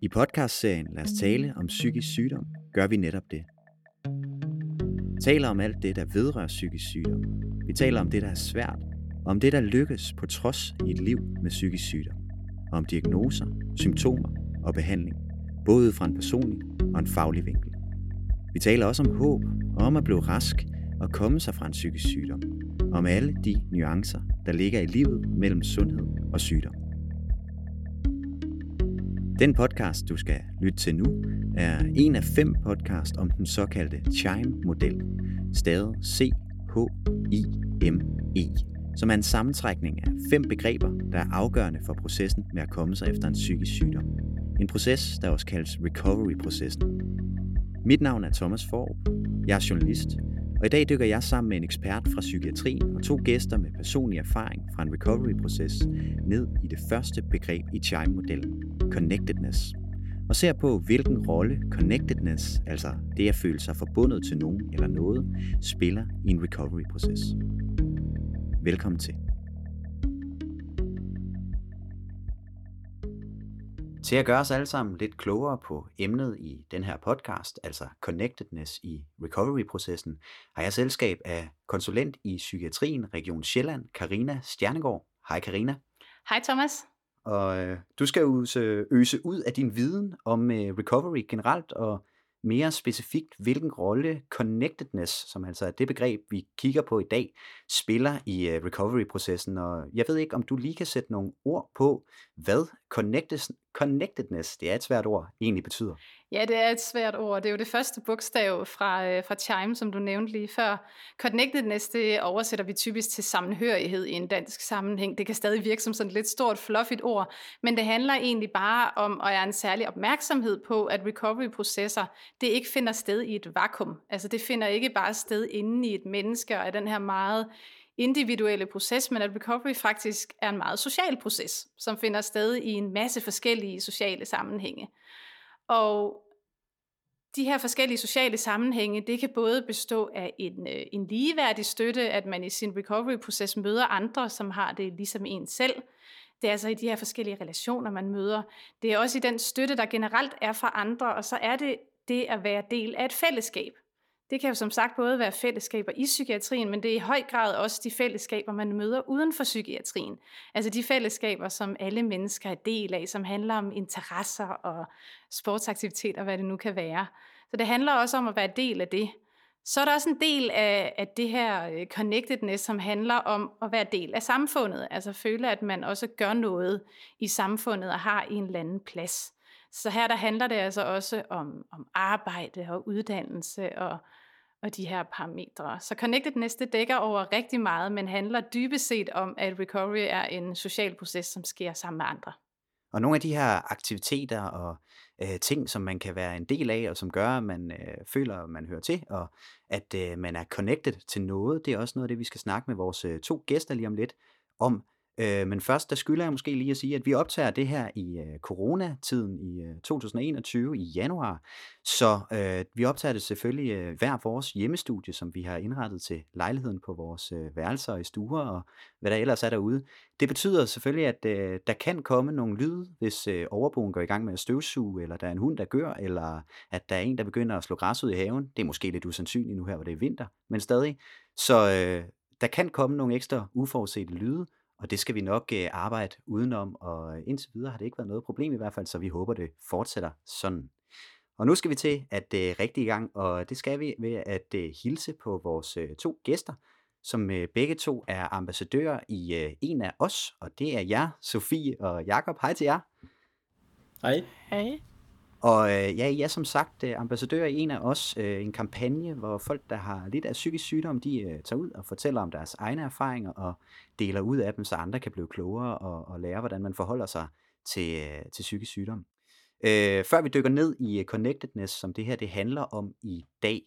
I podcastserien Lad os tale om psykisk sygdom, gør vi netop det. Vi taler om alt det, der vedrører psykisk sygdom. Vi taler om det, der er svært, og om det, der lykkes på trods i et liv med psykisk sygdom. Og om diagnoser, symptomer og behandling, både fra en personlig og en faglig vinkel. Vi taler også om håb og om at blive rask og komme sig fra en psykisk sygdom. Og om alle de nuancer, der ligger i livet mellem sundhed og sygdom. Den podcast, du skal lytte til nu, er en af fem podcast om den såkaldte CHIME-model, stavet C-H-I-M-E, som er en sammentrækning af fem begreber, der er afgørende for processen med at komme sig efter en psykisk sygdom. En proces, der også kaldes recovery-processen. Mit navn er Thomas Forb. Jeg er journalist, og i dag dykker jeg sammen med en ekspert fra psykiatrien og to gæster med personlig erfaring fra en recovery-proces ned i det første begreb i CHIME-modellen, connectedness, og ser på, hvilken rolle connectedness, altså det at føle sig forbundet til nogen eller noget, spiller i en recovery-proces. Velkommen til. Til at gøre os alle sammen lidt klogere på emnet i den her podcast, altså connectedness i recovery-processen, har jeg selskab af konsulent i psykiatrien Region Sjælland, Karina Stjernegård. Hej Karina. Hej Thomas. Og øh, du skal jo øse ud af din viden om øh, recovery generelt, og mere specifikt, hvilken rolle connectedness, som altså er det begreb, vi kigger på i dag, spiller i øh, recovery-processen. Og jeg ved ikke, om du lige kan sætte nogle ord på, hvad connectedness, det er et svært ord, egentlig betyder. Ja, det er et svært ord. Det er jo det første bogstav fra, øh, fra Chime, som du nævnte lige før. Connectedness, det oversætter vi typisk til sammenhørighed i en dansk sammenhæng. Det kan stadig virke som sådan et lidt stort, fluffigt ord, men det handler egentlig bare om, og have en særlig opmærksomhed på, at recovery-processer, det ikke finder sted i et vakuum. Altså det finder ikke bare sted inde i et menneske, og er den her meget individuelle proces, men at recovery faktisk er en meget social proces, som finder sted i en masse forskellige sociale sammenhænge. Og de her forskellige sociale sammenhænge, det kan både bestå af en, øh, en ligeværdig støtte, at man i sin recovery-proces møder andre, som har det ligesom en selv. Det er altså i de her forskellige relationer, man møder. Det er også i den støtte, der generelt er fra andre, og så er det det at være del af et fællesskab. Det kan jo som sagt både være fællesskaber i psykiatrien, men det er i høj grad også de fællesskaber, man møder uden for psykiatrien. Altså de fællesskaber, som alle mennesker er del af, som handler om interesser og sportsaktiviteter, hvad det nu kan være. Så det handler også om at være del af det. Så er der også en del af, af det her øh, connectedness, som handler om at være del af samfundet. Altså føle, at man også gør noget i samfundet og har en eller anden plads. Så her der handler det altså også om, om arbejde og uddannelse og, og de her parametre. Så Connected Næste dækker over rigtig meget, men handler dybest set om, at recovery er en social proces, som sker sammen med andre. Og nogle af de her aktiviteter og øh, ting, som man kan være en del af, og som gør, at man øh, føler, at man hører til, og at øh, man er connected til noget, det er også noget af det, vi skal snakke med vores øh, to gæster lige om lidt om. Øh, men først, der skylder jeg måske lige at sige, at vi optager det her i øh, coronatiden i øh, 2021 i januar. Så øh, vi optager det selvfølgelig øh, hver vores hjemmestudie, som vi har indrettet til lejligheden på vores øh, værelser i stuer og hvad der ellers er derude. Det betyder selvfølgelig, at øh, der kan komme nogle lyde, hvis øh, overboen går i gang med at støvsuge, eller der er en hund, der gør, eller at der er en, der begynder at slå græs ud i haven. Det er måske lidt usandsynligt nu her, hvor det er vinter, men stadig. Så øh, der kan komme nogle ekstra uforudsete lyde, og det skal vi nok øh, arbejde udenom, og indtil videre har det ikke været noget problem i hvert fald, så vi håber, det fortsætter sådan. Og nu skal vi til at øh, rigtig i gang, og det skal vi ved at øh, hilse på vores øh, to gæster, som øh, begge to er ambassadører i øh, en af os, og det er jer, Sofie og Jakob. Hej til jer. Hej. Hej. Og øh, ja, jeg er som sagt øh, i en af os, øh, en kampagne, hvor folk, der har lidt af psykisk sygdom, de øh, tager ud og fortæller om deres egne erfaringer og deler ud af dem, så andre kan blive klogere og, og lære, hvordan man forholder sig til, øh, til psykisk sygdom. Øh, før vi dykker ned i øh, connectedness, som det her det handler om i dag,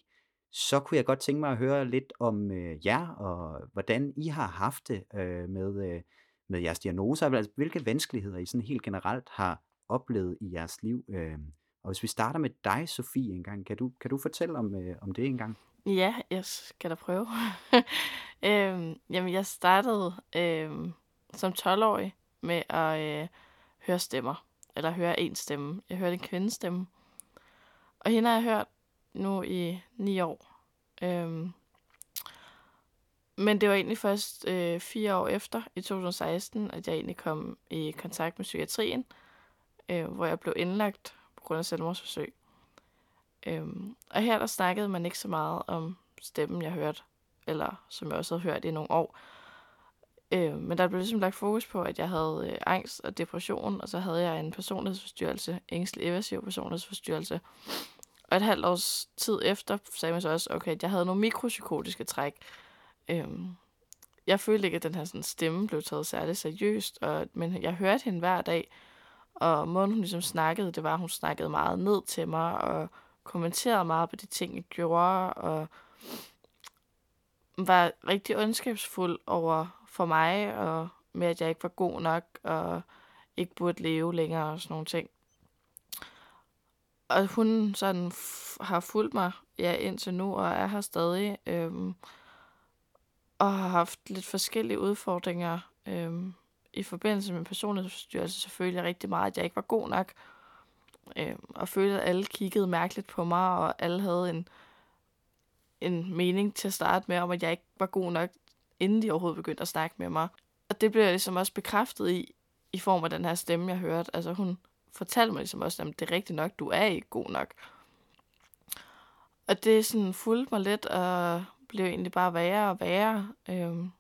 så kunne jeg godt tænke mig at høre lidt om øh, jer, og hvordan I har haft det øh, med, øh, med jeres diagnoser, altså hvilke vanskeligheder I sådan helt generelt har oplevet i jeres liv. Øh, og hvis vi starter med dig, Sofie, en gang, kan du, kan du fortælle om, øh, om det en gang? Ja, jeg skal da prøve. øhm, jamen, jeg startede øhm, som 12-årig med at øh, høre stemmer. eller høre en stemme. Jeg hørte en kvindestemme. Og hende har jeg hørt nu i ni år. Øhm, men det var egentlig først øh, fire år efter, i 2016, at jeg egentlig kom i kontakt med psykiatrien, øh, hvor jeg blev indlagt på grund af selvmordsforsøg. Øhm, og her der snakkede man ikke så meget om stemmen, jeg hørte, eller som jeg også havde hørt i nogle år. Øh, men der blev ligesom lagt fokus på, at jeg havde øh, angst og depression, og så havde jeg en personlighedsforstyrrelse, ængstelig evasiv personlighedsforstyrrelse. Og et halvt års tid efter sagde man så også, okay, at jeg havde nogle mikropsykotiske træk. Øhm, jeg følte ikke, at den her sådan, stemme blev taget særlig seriøst, og, men jeg hørte hende hver dag, og måden hun ligesom snakkede, det var, at hun snakkede meget ned til mig, og kommenterede meget på de ting, jeg gjorde, og var rigtig ondskabsfuld over for mig, og med, at jeg ikke var god nok, og ikke burde leve længere, og sådan nogle ting. Og hun sådan har fulgt mig ja, indtil nu, og er her stadig, øhm, og har haft lidt forskellige udfordringer øhm, i forbindelse med personlighedsforstyrrelse. Så følte jeg rigtig meget, at jeg ikke var god nok, Øh, og følte, at alle kiggede mærkeligt på mig, og alle havde en, en mening til at starte med, om at jeg ikke var god nok, inden de overhovedet begyndte at snakke med mig. Og det blev jeg ligesom også bekræftet i, i form af den her stemme, jeg hørte. Altså hun fortalte mig ligesom også, at det er rigtigt nok, du er ikke god nok. Og det sådan fulgte mig lidt, og blev egentlig bare værre og værre. Øhm,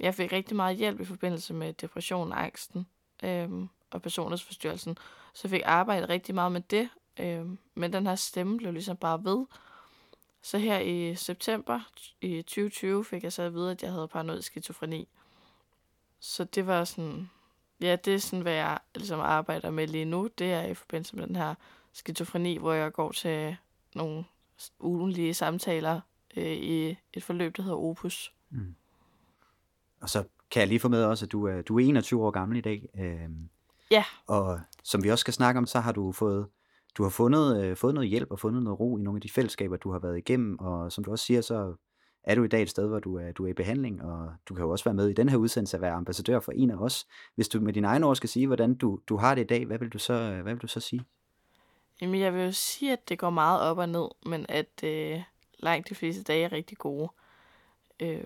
jeg fik rigtig meget hjælp i forbindelse med depression angsten øhm, og personlighedsforstyrrelsen. Så jeg fik arbejdet rigtig meget med det. Øhm, men den her stemme blev ligesom bare ved. Så her i september i 2020 fik jeg så at vide, at jeg havde paranoid skizofreni. Så det var sådan, ja, det er sådan, hvad jeg ligesom arbejder med lige nu. Det er i forbindelse med den her skizofreni, hvor jeg går til nogle ugenlige samtaler øh, i et forløb, der hedder Opus. Mm. Og så kan jeg lige få med også, at du er, du er 21 år gammel i dag. Øh, ja. Og som vi også skal snakke om, så har du fået du har fundet, øh, fået noget hjælp og fundet noget ro i nogle af de fællesskaber, du har været igennem, og som du også siger, så er du i dag et sted, hvor du er, du er i behandling, og du kan jo også være med i den her udsendelse at være ambassadør for en af os. Hvis du med dine egne ord skal sige, hvordan du, du har det i dag, hvad vil du så, hvad vil du så sige? Jamen, jeg vil jo sige, at det går meget op og ned, men at øh, langt de fleste dage er rigtig gode. Øh,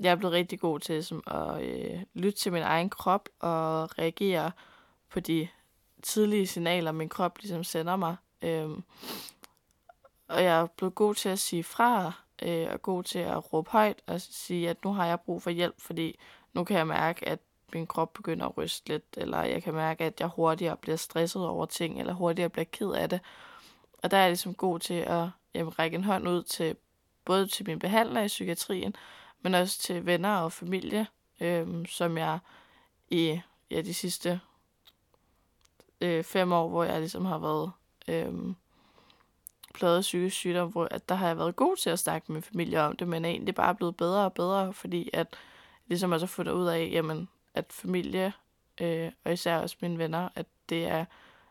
jeg er blevet rigtig god til som, at øh, lytte til min egen krop og reagere på de tidlige signaler, min krop ligesom sender mig. Øhm, og jeg er blevet god til at sige fra, øh, og god til at råbe højt og sige, at nu har jeg brug for hjælp, fordi nu kan jeg mærke, at min krop begynder at ryste lidt, eller jeg kan mærke, at jeg hurtigere bliver stresset over ting, eller hurtigere bliver ked af det. Og der er jeg ligesom god til at jamen, række en hånd ud til både til min behandler i psykiatrien, men også til venner og familie, øh, som jeg i ja, de sidste øh, fem år, hvor jeg ligesom har været øh, pladet psykisk sygdom, hvor at der har jeg været god til at snakke med min familie om det, men er egentlig bare blevet bedre og bedre, fordi at ligesom også fundet ud af, jamen, at familie, øh, og især også mine venner, at det er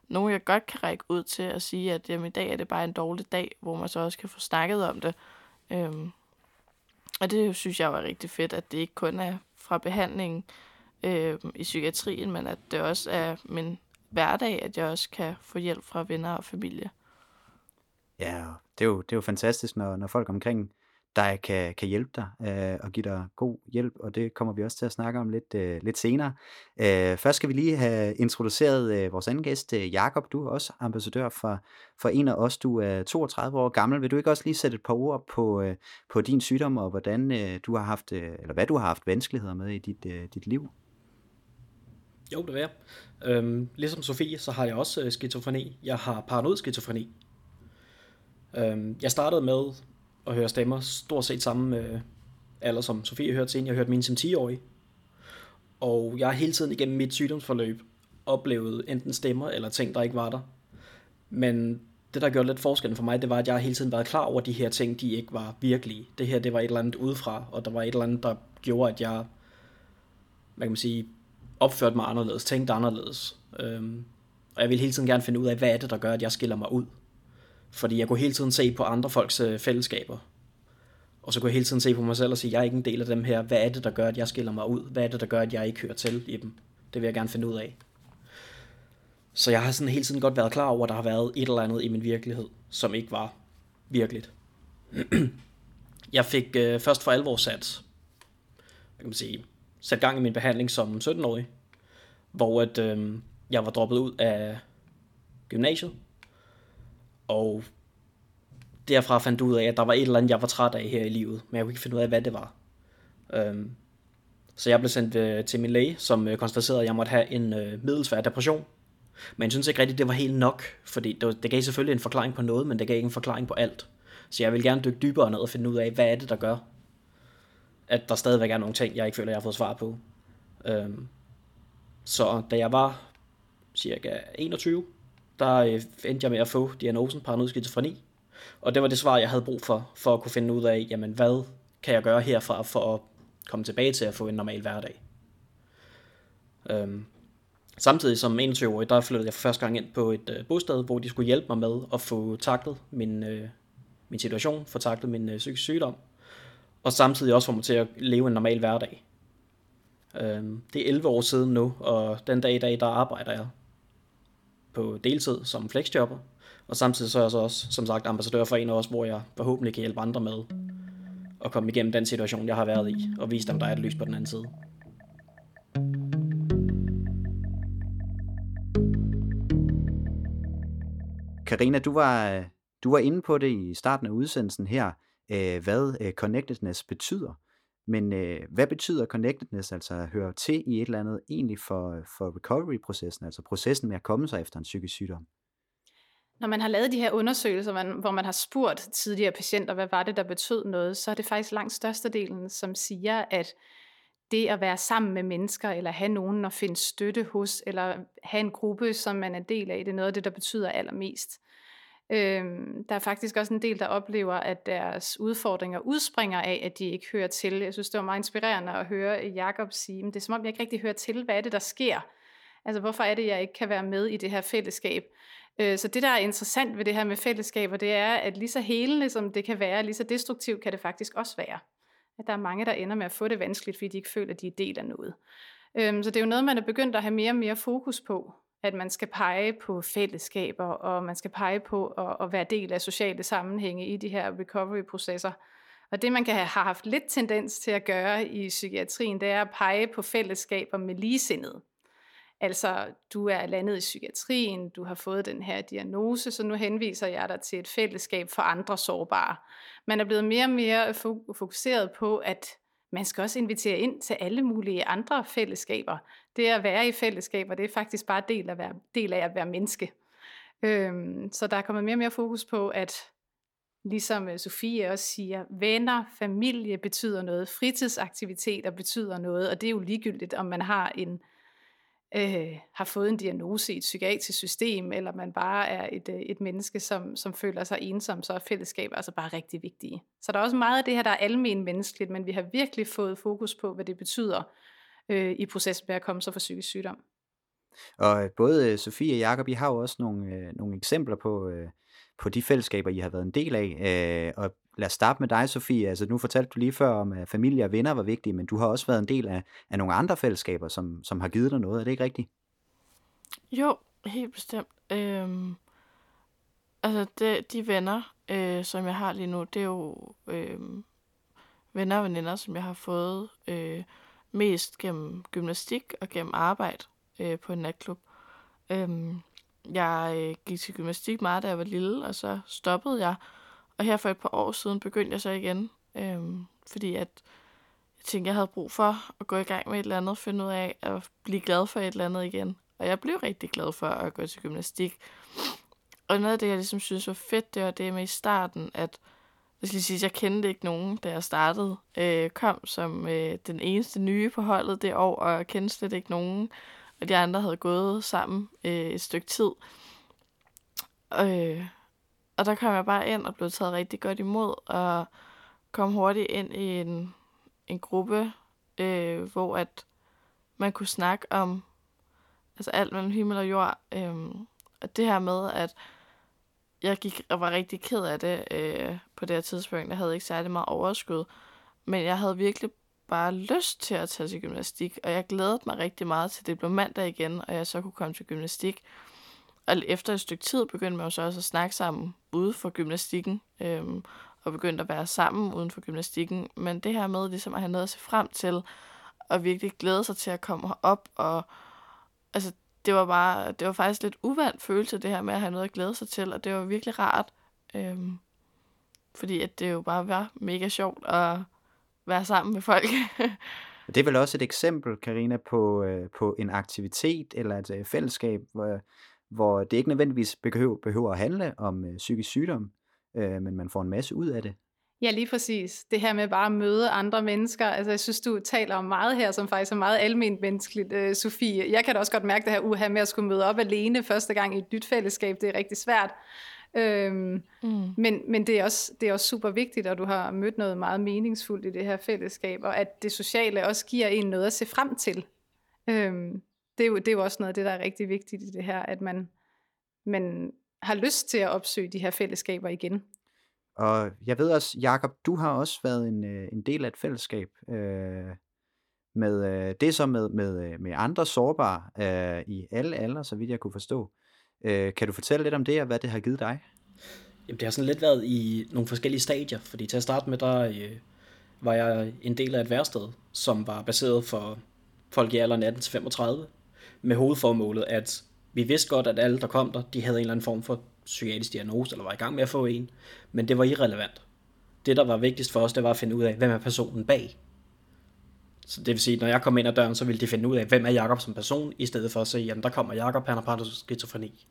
nogen, jeg godt kan række ud til at sige, at jamen, i dag er det bare en dårlig dag, hvor man så også kan få snakket om det. Øhm, og det synes jeg var rigtig fedt, at det ikke kun er fra behandlingen øh, i psykiatrien, men at det også er min hverdag, at jeg også kan få hjælp fra venner og familie. Ja, det er jo, det er jo fantastisk, når, når folk omkring der kan, kan hjælpe dig øh, og give dig god hjælp, og det kommer vi også til at snakke om lidt, øh, lidt senere. Øh, først skal vi lige have introduceret øh, vores anden gæst, øh, Jakob. Du er også ambassadør for, for en af os. Du er 32 år gammel. Vil du ikke også lige sætte et par ord på, øh, på din sygdom, og hvordan øh, du har haft, øh, eller hvad du har haft vanskeligheder med i dit, øh, dit liv? Jo, det er øhm, Ligesom Sofie, så har jeg også øh, skizofreni. Jeg har paranoid skizofreni. Øhm, jeg startede med at høre stemmer stort set samme øh, alder, som Sofie hørte til. Jeg hørte mine som 10-årig. Og jeg har hele tiden igennem mit sygdomsforløb oplevet enten stemmer eller ting, der ikke var der. Men det, der gjorde lidt forskellen for mig, det var, at jeg hele tiden været klar over, at de her ting, de ikke var virkelige. Det her, det var et eller andet udefra, og der var et eller andet, der gjorde, at jeg, hvad kan man sige, opførte mig anderledes, tænkte anderledes. Øhm, og jeg vil hele tiden gerne finde ud af, hvad er det, der gør, at jeg skiller mig ud. Fordi jeg kunne hele tiden se på andre folks øh, fællesskaber. Og så kunne jeg hele tiden se på mig selv og sige, jeg er ikke en del af dem her. Hvad er det, der gør, at jeg skiller mig ud? Hvad er det, der gør, at jeg ikke hører til i dem? Det vil jeg gerne finde ud af. Så jeg har sådan hele tiden godt været klar over, at der har været et eller andet i min virkelighed, som ikke var virkeligt. jeg fik øh, først for alvor sat, hvad kan man sige, sat gang i min behandling som 17-årig, hvor at, øh, jeg var droppet ud af gymnasiet, og derfra fandt ud af, at der var et eller andet, jeg var træt af her i livet, men jeg kunne ikke finde ud af, hvad det var. Øhm, så jeg blev sendt øh, til min læge, som øh, konstaterede, at jeg måtte have en øh, middelsvær depression. Men jeg synes ikke rigtigt, det var helt nok, fordi det, det gav selvfølgelig en forklaring på noget, men det gav ikke en forklaring på alt. Så jeg vil gerne dykke dybere ned og finde ud af, hvad er det, der gør, at der stadigvæk er nogle ting, jeg ikke føler, jeg har fået svar på. Øhm, så da jeg var cirka 21, der øh, endte jeg med at få diagnosen paranoid skizofreni. Og det var det svar, jeg havde brug for, for at kunne finde ud af, jamen hvad kan jeg gøre herfra for at komme tilbage til at få en normal hverdag. Øhm, samtidig som 21-årig, der flyttede jeg for første gang ind på et øh, bosted, hvor de skulle hjælpe mig med at få taklet min, øh, min situation, få taklet min øh, psykisk sygdom, og samtidig også få mig til at leve en normal hverdag. Øhm, det er 11 år siden nu, og den dag i dag, der arbejder jeg på deltid som flexjobber, og samtidig så er jeg så også, som sagt, ambassadør for en af os, hvor jeg forhåbentlig kan hjælpe andre med at komme igennem den situation, jeg har været i, og vise dem, der er et lys på den anden side. Karina, du var, du var inde på det i starten af udsendelsen her, øh, hvad øh, connectedness betyder. Men øh, hvad betyder connectedness, altså at høre til i et eller andet, egentlig for, for recovery-processen, altså processen med at komme sig efter en psykisk sygdom? Når man har lavet de her undersøgelser, man, hvor man har spurgt tidligere patienter, hvad var det, der betød noget, så er det faktisk langt størstedelen, som siger, at det at være sammen med mennesker, eller have nogen at finde støtte hos, eller have en gruppe, som man er del af, det er noget af det, der betyder allermest. Øhm, der er faktisk også en del, der oplever, at deres udfordringer udspringer af, at de ikke hører til. Jeg synes, det var meget inspirerende at høre Jakob sige, men det er som om, jeg ikke rigtig hører til, hvad er det, der sker? Altså, hvorfor er det, jeg ikke kan være med i det her fællesskab? Øh, så det, der er interessant ved det her med fællesskaber, det er, at lige så helende som det kan være, lige så destruktivt kan det faktisk også være. At der er mange, der ender med at få det vanskeligt, fordi de ikke føler, at de er del af noget. Øhm, så det er jo noget, man er begyndt at have mere og mere fokus på, at man skal pege på fællesskaber, og man skal pege på at, at være del af sociale sammenhænge i de her recovery-processer. Og det, man kan have haft lidt tendens til at gøre i psykiatrien, det er at pege på fællesskaber med ligesindede. Altså, du er landet i psykiatrien, du har fået den her diagnose, så nu henviser jeg dig til et fællesskab for andre sårbare. Man er blevet mere og mere fokuseret på, at man skal også invitere ind til alle mulige andre fællesskaber. Det at være i fællesskaber, det er faktisk bare del af, være, del af at være menneske. Øhm, så der er kommet mere og mere fokus på, at ligesom øh, Sofie også siger, venner, familie betyder noget, fritidsaktiviteter betyder noget, og det er jo ligegyldigt, om man har en øh, har fået en diagnose i et psykiatrisk system, eller man bare er et, øh, et menneske, som, som føler sig ensom, så er fællesskab altså bare rigtig vigtige. Så der er også meget af det her, der er almen menneskeligt, men vi har virkelig fået fokus på, hvad det betyder øh, i processen med at komme sig for psykisk sygdom. Og øh, både øh, Sofie og Jakob, I har jo også nogle, øh, nogle eksempler på, øh, på de fællesskaber, I har været en del af. Øh, og lad os starte med dig, Sofie. Altså, nu fortalte du lige før om, at familie og venner var vigtige, men du har også været en del af, af nogle andre fællesskaber, som, som har givet dig noget. Er det ikke rigtigt? Jo, helt bestemt. Øhm, altså, det, de venner, øh, som jeg har lige nu, det er jo øh, venner og veninder, som jeg har fået øh, mest gennem gymnastik og gennem arbejde øh, på en natklub. Øhm, jeg øh, gik til gymnastik meget, da jeg var lille, og så stoppede jeg. Og her for et par år siden begyndte jeg så igen, øhm, fordi at jeg tænkte, jeg havde brug for at gå i gang med et eller andet, finde ud af at blive glad for et eller andet igen. Og jeg blev rigtig glad for at gå til gymnastik. Og noget af det, jeg ligesom synes var fedt, det var det med i starten, at jeg skal sige, jeg kendte ikke nogen, da jeg startede. Øh, kom som øh, den eneste nye på holdet det år, og kendte slet ikke nogen og de andre havde gået sammen øh, et stykke tid. Øh, og der kom jeg bare ind og blev taget rigtig godt imod, og kom hurtigt ind i en, en gruppe, øh, hvor at man kunne snakke om altså alt mellem himmel og jord. Øh, og det her med, at jeg gik og var rigtig ked af det øh, på det her tidspunkt. Jeg havde ikke særlig meget overskud, men jeg havde virkelig bare lyst til at tage til gymnastik, og jeg glædede mig rigtig meget til, det blev mandag igen, og jeg så kunne komme til gymnastik. og efter et stykke tid begyndte man jo så også at snakke sammen ude for gymnastikken, øhm, og begyndte at være sammen uden for gymnastikken. Men det her med ligesom at have noget at se frem til, og virkelig glæde sig til at komme op, og altså, det var bare, det var faktisk lidt uvandt følelse, det her med at have noget at glæde sig til, og det var virkelig rart, øhm, fordi at det jo bare var mega sjovt at være sammen med folk. Det er vel også et eksempel, Karina, på, øh, på en aktivitet eller et øh, fællesskab, hvor, hvor det ikke nødvendigvis behøver, behøver at handle om øh, psykisk sygdom, øh, men man får en masse ud af det. Ja, lige præcis. Det her med bare at møde andre mennesker. Altså, jeg synes, du taler om meget her, som faktisk er meget almindeligt menneskeligt, øh, Sofie. Jeg kan da også godt mærke det her uha med at skulle møde op alene første gang i et nyt fællesskab. Det er rigtig svært. Øhm, mm. men, men det, er også, det er også super vigtigt, at du har mødt noget meget meningsfuldt i det her fællesskab, og at det sociale også giver en noget at se frem til. Øhm, det, er jo, det er jo også noget af det, der er rigtig vigtigt i det her, at man, man har lyst til at opsøge de her fællesskaber igen. Og jeg ved også, Jakob, du har også været en, øh, en del af et fællesskab øh, med øh, det så med, med, øh, med andre sårbare øh, i alle aldre, så vidt jeg kunne forstå. Øh, kan du fortælle lidt om det, og hvad det har givet dig? Jamen, det har sådan lidt været i nogle forskellige stadier, fordi til at starte med, der øh, var jeg en del af et værsted, som var baseret for folk i alderen 18-35, med hovedformålet, at vi vidste godt, at alle, der kom der, de havde en eller anden form for psykiatrisk diagnose, eller var i gang med at få en, men det var irrelevant. Det, der var vigtigst for os, det var at finde ud af, hvem er personen bag. Så det vil sige, når jeg kom ind ad døren, så ville de finde ud af, hvem er Jakob som person, i stedet for at sige, jamen der kommer Jakob, han har paranoid skizofreni.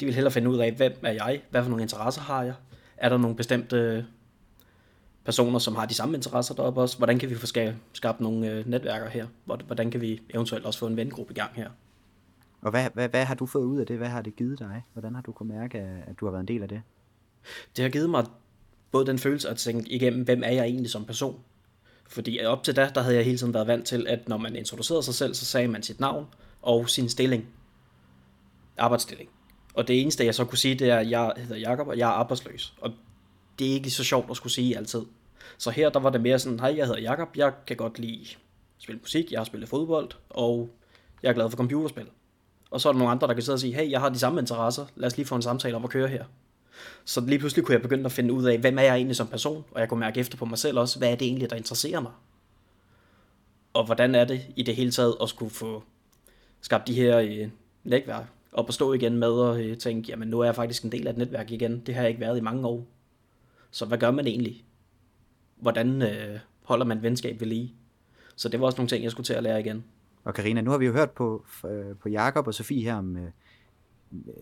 De vil hellere finde ud af, hvem er jeg, hvad for nogle interesser har jeg, er der nogle bestemte personer, som har de samme interesser deroppe også, hvordan kan vi få skabt nogle øh, netværker her, hvordan kan vi eventuelt også få en vengruppe i gang her. Og hvad, hvad, hvad har du fået ud af det? Hvad har det givet dig? Hvordan har du kunne mærke, at du har været en del af det? Det har givet mig både den følelse at tænke igennem, hvem er jeg egentlig som person? Fordi op til da, der havde jeg hele tiden været vant til, at når man introducerede sig selv, så sagde man sit navn og sin stilling. Arbejdsstilling. Og det eneste, jeg så kunne sige, det er, at jeg hedder Jakob, og jeg er arbejdsløs. Og det er ikke så sjovt at skulle sige altid. Så her, der var det mere sådan, hej, jeg hedder Jakob, jeg kan godt lide at spille musik, jeg har spillet fodbold, og jeg er glad for computerspil. Og så er der nogle andre, der kan sidde og sige, hey, jeg har de samme interesser, lad os lige få en samtale om at køre her. Så lige pludselig kunne jeg begynde at finde ud af, hvem er jeg egentlig som person, og jeg kunne mærke efter på mig selv også, hvad er det egentlig, der interesserer mig. Og hvordan er det i det hele taget at skulle få skabt de her øh, netværk, op og stå igen med og øh, tænke, jamen nu er jeg faktisk en del af et netværk igen, det har jeg ikke været i mange år. Så hvad gør man egentlig? Hvordan øh, holder man venskab ved lige? Så det var også nogle ting, jeg skulle til at lære igen. Og Karina, nu har vi jo hørt på, øh, på Jakob og Sofie her om øh,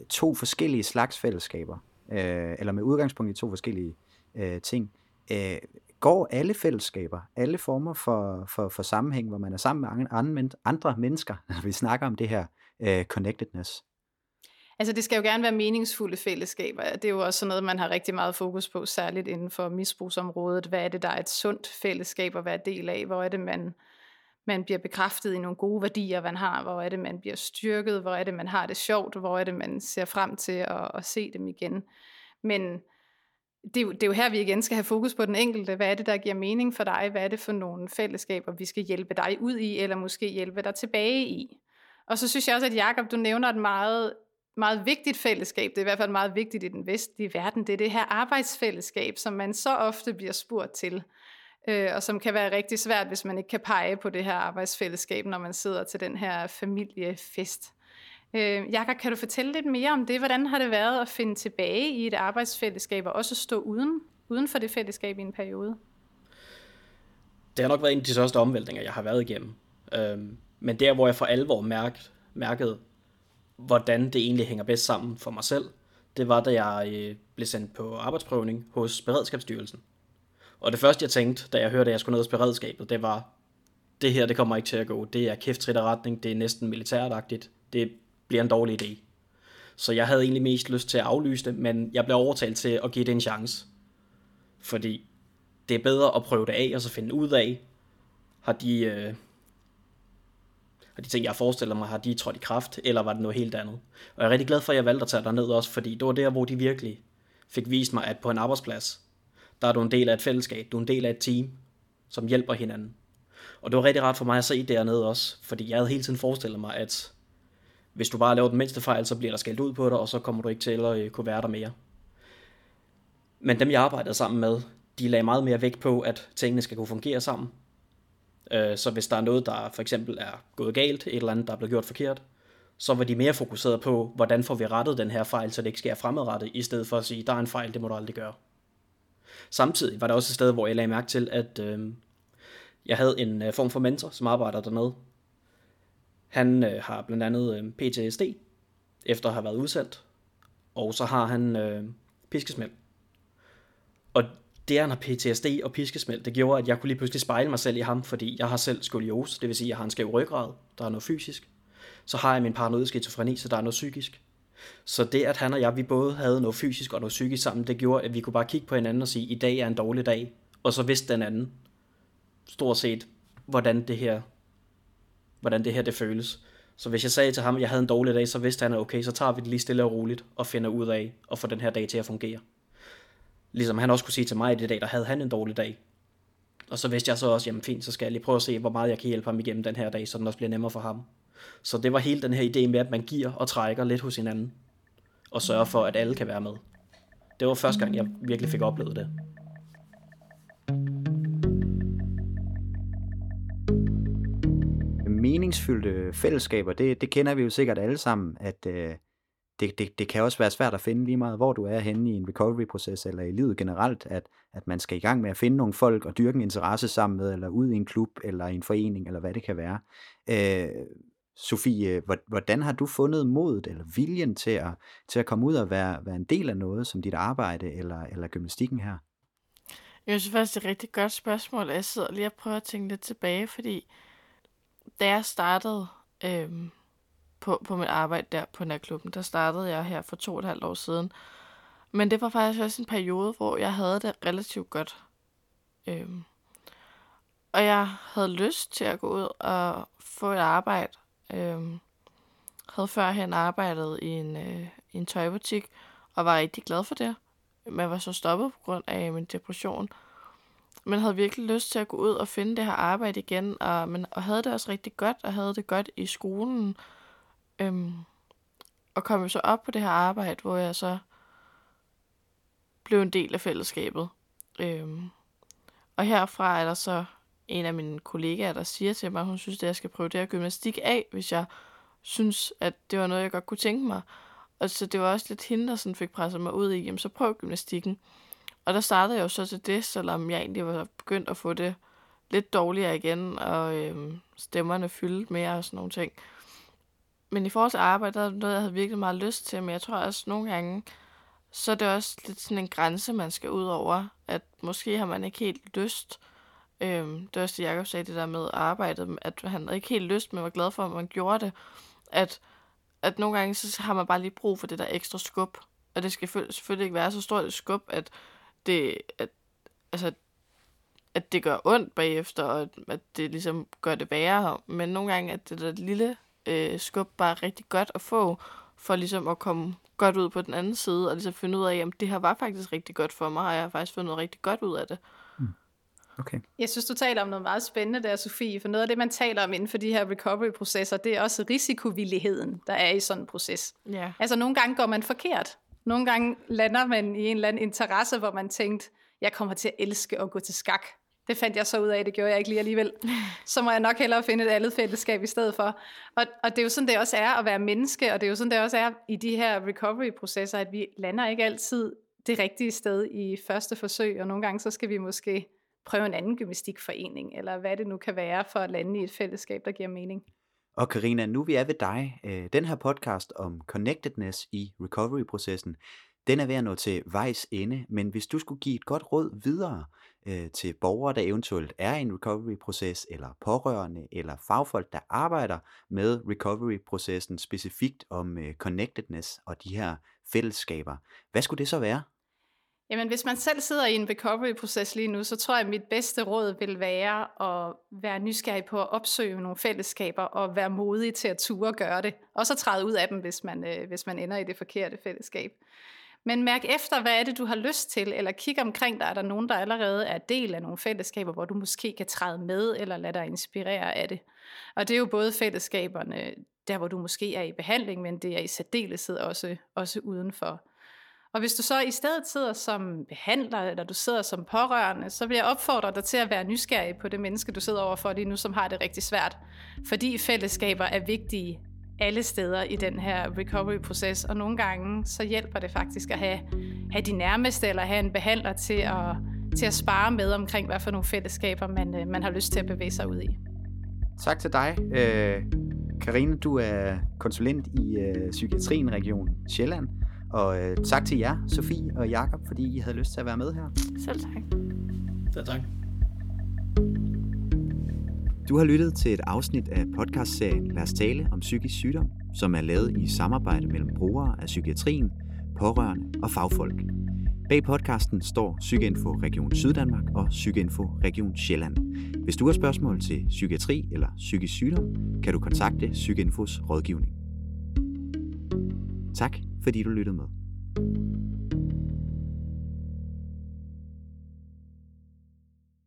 to forskellige slags fællesskaber, øh, eller med udgangspunkt i to forskellige øh, ting. Øh, går alle fællesskaber, alle former for, for, for sammenhæng, hvor man er sammen med andre, andre mennesker, når vi snakker om det her øh, connectedness? Altså det skal jo gerne være meningsfulde fællesskaber. Det er jo også sådan noget, man har rigtig meget fokus på, særligt inden for misbrugsområdet. Hvad er det, der er et sundt fællesskab at være del af? Hvor er det, man man bliver bekræftet i nogle gode værdier, man har, hvor er det, man bliver styrket, hvor er det, man har det sjovt, hvor er det, man ser frem til at, at se dem igen. Men det er, jo, det er jo her, vi igen skal have fokus på den enkelte. Hvad er det, der giver mening for dig? Hvad er det for nogle fællesskaber, vi skal hjælpe dig ud i, eller måske hjælpe dig tilbage i? Og så synes jeg også, at Jakob, du nævner et meget, meget vigtigt fællesskab. Det er i hvert fald meget vigtigt i den vestlige verden. Det er det her arbejdsfællesskab, som man så ofte bliver spurgt til øh, og som kan være rigtig svært, hvis man ikke kan pege på det her arbejdsfællesskab, når man sidder til den her familiefest. Øh, Jakob, kan du fortælle lidt mere om det? Hvordan har det været at finde tilbage i et arbejdsfællesskab, og også stå uden, uden for det fællesskab i en periode? Det har nok været en af de største omvæltninger, jeg har været igennem. Øhm, men der, hvor jeg for alvor mærkede, mærkede, hvordan det egentlig hænger bedst sammen for mig selv, det var, da jeg øh, blev sendt på arbejdsprøvning hos Beredskabsstyrelsen. Og det første, jeg tænkte, da jeg hørte, at jeg skulle ned til beredskabet, det var, det her, det kommer ikke til at gå. Det er kæft retning, det er næsten militæragtigt. Det bliver en dårlig idé. Så jeg havde egentlig mest lyst til at aflyse det, men jeg blev overtalt til at give det en chance. Fordi det er bedre at prøve det af, og så finde ud af, har de, øh, har de ting, jeg forestiller mig, har de trådt i kraft, eller var det noget helt andet? Og jeg er rigtig glad for, at jeg valgte at tage derned også, fordi det var der, hvor de virkelig fik vist mig, at på en arbejdsplads, der er du en del af et fællesskab, du er en del af et team, som hjælper hinanden. Og det var rigtig rart for mig at se dernede også, fordi jeg havde hele tiden forestillet mig, at Hvis du bare laver den mindste fejl, så bliver der skældt ud på dig, og så kommer du ikke til at øh, kunne være der mere. Men dem, jeg arbejdede sammen med, de lagde meget mere vægt på, at tingene skal kunne fungere sammen. Øh, så hvis der er noget, der for eksempel er gået galt, et eller andet, der er blevet gjort forkert, så var de mere fokuseret på, hvordan får vi rettet den her fejl, så det ikke sker fremadrettet, i stedet for at sige, der er en fejl, det må du aldrig gøre. Samtidig var der også et sted, hvor jeg lagde mærke til, at øh, jeg havde en øh, form for mentor, som arbejder dernede. Han øh, har blandt andet øh, PTSD, efter at have været udsendt, og så har han øh, piskesmæld. Og det, at han har PTSD og piskesmæld, det gjorde, at jeg kunne lige pludselig spejle mig selv i ham, fordi jeg har selv skoliose, det vil sige, at jeg har en skæv ryggrad, der er noget fysisk. Så har jeg min paranoid skizofreni, så der er noget psykisk. Så det, at han og jeg, vi både havde noget fysisk og noget psykisk sammen, det gjorde, at vi kunne bare kigge på hinanden og sige, i dag er en dårlig dag, og så vidste den anden stort set, hvordan det her, hvordan det her det føles. Så hvis jeg sagde til ham, at jeg havde en dårlig dag, så vidste han, at okay, så tager vi det lige stille og roligt og finder ud af at få den her dag til at fungere. Ligesom han også kunne sige til mig, i det dag, der havde han en dårlig dag. Og så vidste jeg så også, jamen fint, så skal jeg lige prøve at se, hvor meget jeg kan hjælpe ham igennem den her dag, så den også bliver nemmere for ham. Så det var hele den her idé med, at man giver og trækker lidt hos hinanden, og sørger for, at alle kan være med. Det var første gang, jeg virkelig fik oplevet det. Meningsfyldte fællesskaber, det, det kender vi jo sikkert alle sammen, at øh, det, det, det kan også være svært at finde lige meget, hvor du er henne i en recovery-proces eller i livet generelt, at, at man skal i gang med at finde nogle folk og dyrke en interesse sammen med, eller ud i en klub, eller i en forening, eller hvad det kan være. Øh, Sofie, øh, hvordan har du fundet modet eller viljen til at, til at komme ud og være, være en del af noget som dit arbejde eller, eller gymnastikken her? Jeg synes faktisk, det er et rigtig godt spørgsmål. Jeg sidder lige og prøver at tænke lidt tilbage, fordi da jeg startede øhm, på, på mit arbejde der på natklubben, der startede jeg her for to og et halvt år siden. Men det var faktisk også en periode, hvor jeg havde det relativt godt. Øhm, og jeg havde lyst til at gå ud og få et arbejde, Øhm, havde førhen arbejdet i en, øh, i en tøjbutik, og var rigtig glad for det. Men var så stoppet på grund af min depression. Men havde virkelig lyst til at gå ud og finde det her arbejde igen, og, men, og havde det også rigtig godt, og havde det godt i skolen. Øhm, og kom jo så op på det her arbejde, hvor jeg så blev en del af fællesskabet. Øhm, og herfra er der så en af mine kollegaer, der siger til mig, at hun synes, at jeg skal prøve det her gymnastik af, hvis jeg synes, at det var noget, jeg godt kunne tænke mig. Og så det var også lidt hende, der sådan fik presset mig ud i, jamen så prøv gymnastikken. Og der startede jeg jo så til det, selvom jeg egentlig var begyndt at få det lidt dårligere igen, og øhm, stemmerne fyldte mere og sådan nogle ting. Men i forhold til arbejde, der er noget, jeg havde virkelig meget lyst til, men jeg tror også nogle gange, så er det også lidt sådan en grænse, man skal ud over, at måske har man ikke helt lyst, Øhm, det var også det, Jacob sagde, det der med arbejdet, at han havde ikke helt lyst, men var glad for, at man gjorde det. At, at nogle gange, så har man bare lige brug for det der ekstra skub. Og det skal selvfølgelig ikke være så stort et skub, at det, at, altså, at det gør ondt bagefter, og at det ligesom gør det værre. Men nogle gange er det der lille øh, skub bare rigtig godt at få, for ligesom at komme godt ud på den anden side, og ligesom finde ud af, at det her var faktisk rigtig godt for mig, og jeg har faktisk fundet noget rigtig godt ud af det. Okay. Jeg synes, du taler om noget meget spændende der, Sofie, for noget af det, man taler om inden for de her recovery-processer, det er også risikovilligheden, der er i sådan en proces. Yeah. Altså nogle gange går man forkert. Nogle gange lander man i en eller anden interesse, hvor man tænkte, jeg kommer til at elske at gå til skak. Det fandt jeg så ud af, det gjorde jeg ikke lige alligevel. Så må jeg nok hellere finde et andet fællesskab i stedet for. Og, og det er jo sådan, det også er at være menneske, og det er jo sådan, det også er i de her recovery-processer, at vi lander ikke altid det rigtige sted i første forsøg, og nogle gange så skal vi måske prøve en anden gymnastikforening, eller hvad det nu kan være for at lande i et fællesskab, der giver mening. Og Karina, nu vi er ved dig. Øh, den her podcast om connectedness i recovery-processen, den er ved at nå til vejs ende, men hvis du skulle give et godt råd videre øh, til borgere, der eventuelt er i en recovery-proces, eller pårørende, eller fagfolk, der arbejder med recovery-processen specifikt om øh, connectedness og de her fællesskaber, hvad skulle det så være? Jamen, hvis man selv sidder i en recovery-proces lige nu, så tror jeg, at mit bedste råd vil være at være nysgerrig på at opsøge nogle fællesskaber og være modig til at ture og gøre det. Og så træde ud af dem, hvis man, øh, hvis man ender i det forkerte fællesskab. Men mærk efter, hvad er det, du har lyst til, eller kig omkring dig, er der nogen, der allerede er del af nogle fællesskaber, hvor du måske kan træde med, eller lade dig inspirere af det. Og det er jo både fællesskaberne der hvor du måske er i behandling, men det er i særdeleshed også, også udenfor. Og hvis du så i stedet sidder som behandler, eller du sidder som pårørende, så vil jeg opfordre dig til at være nysgerrig på det menneske, du sidder overfor lige nu, som har det rigtig svært. Fordi fællesskaber er vigtige alle steder i den her recovery-proces, og nogle gange så hjælper det faktisk at have, have de nærmeste, eller have en behandler til at, til at spare med omkring, hvad for nogle fællesskaber man, øh, man har lyst til at bevæge sig ud i. Tak til dig. Øh, Karine, du er konsulent i øh, Psykiatrien Region Sjælland. Og øh, tak til jer, Sofie og Jakob, fordi I havde lyst til at være med her. Selv tak. Ja, tak. Du har lyttet til et afsnit af podcastserien Lad os tale om psykisk sygdom, som er lavet i samarbejde mellem brugere af psykiatrien, pårørende og fagfolk. Bag podcasten står Psykinfo Region Syddanmark og Psykinfo Region Sjælland. Hvis du har spørgsmål til psykiatri eller psykisk sygdom, kan du kontakte Psykinfos rådgivning. Tak fordi du lyttede med.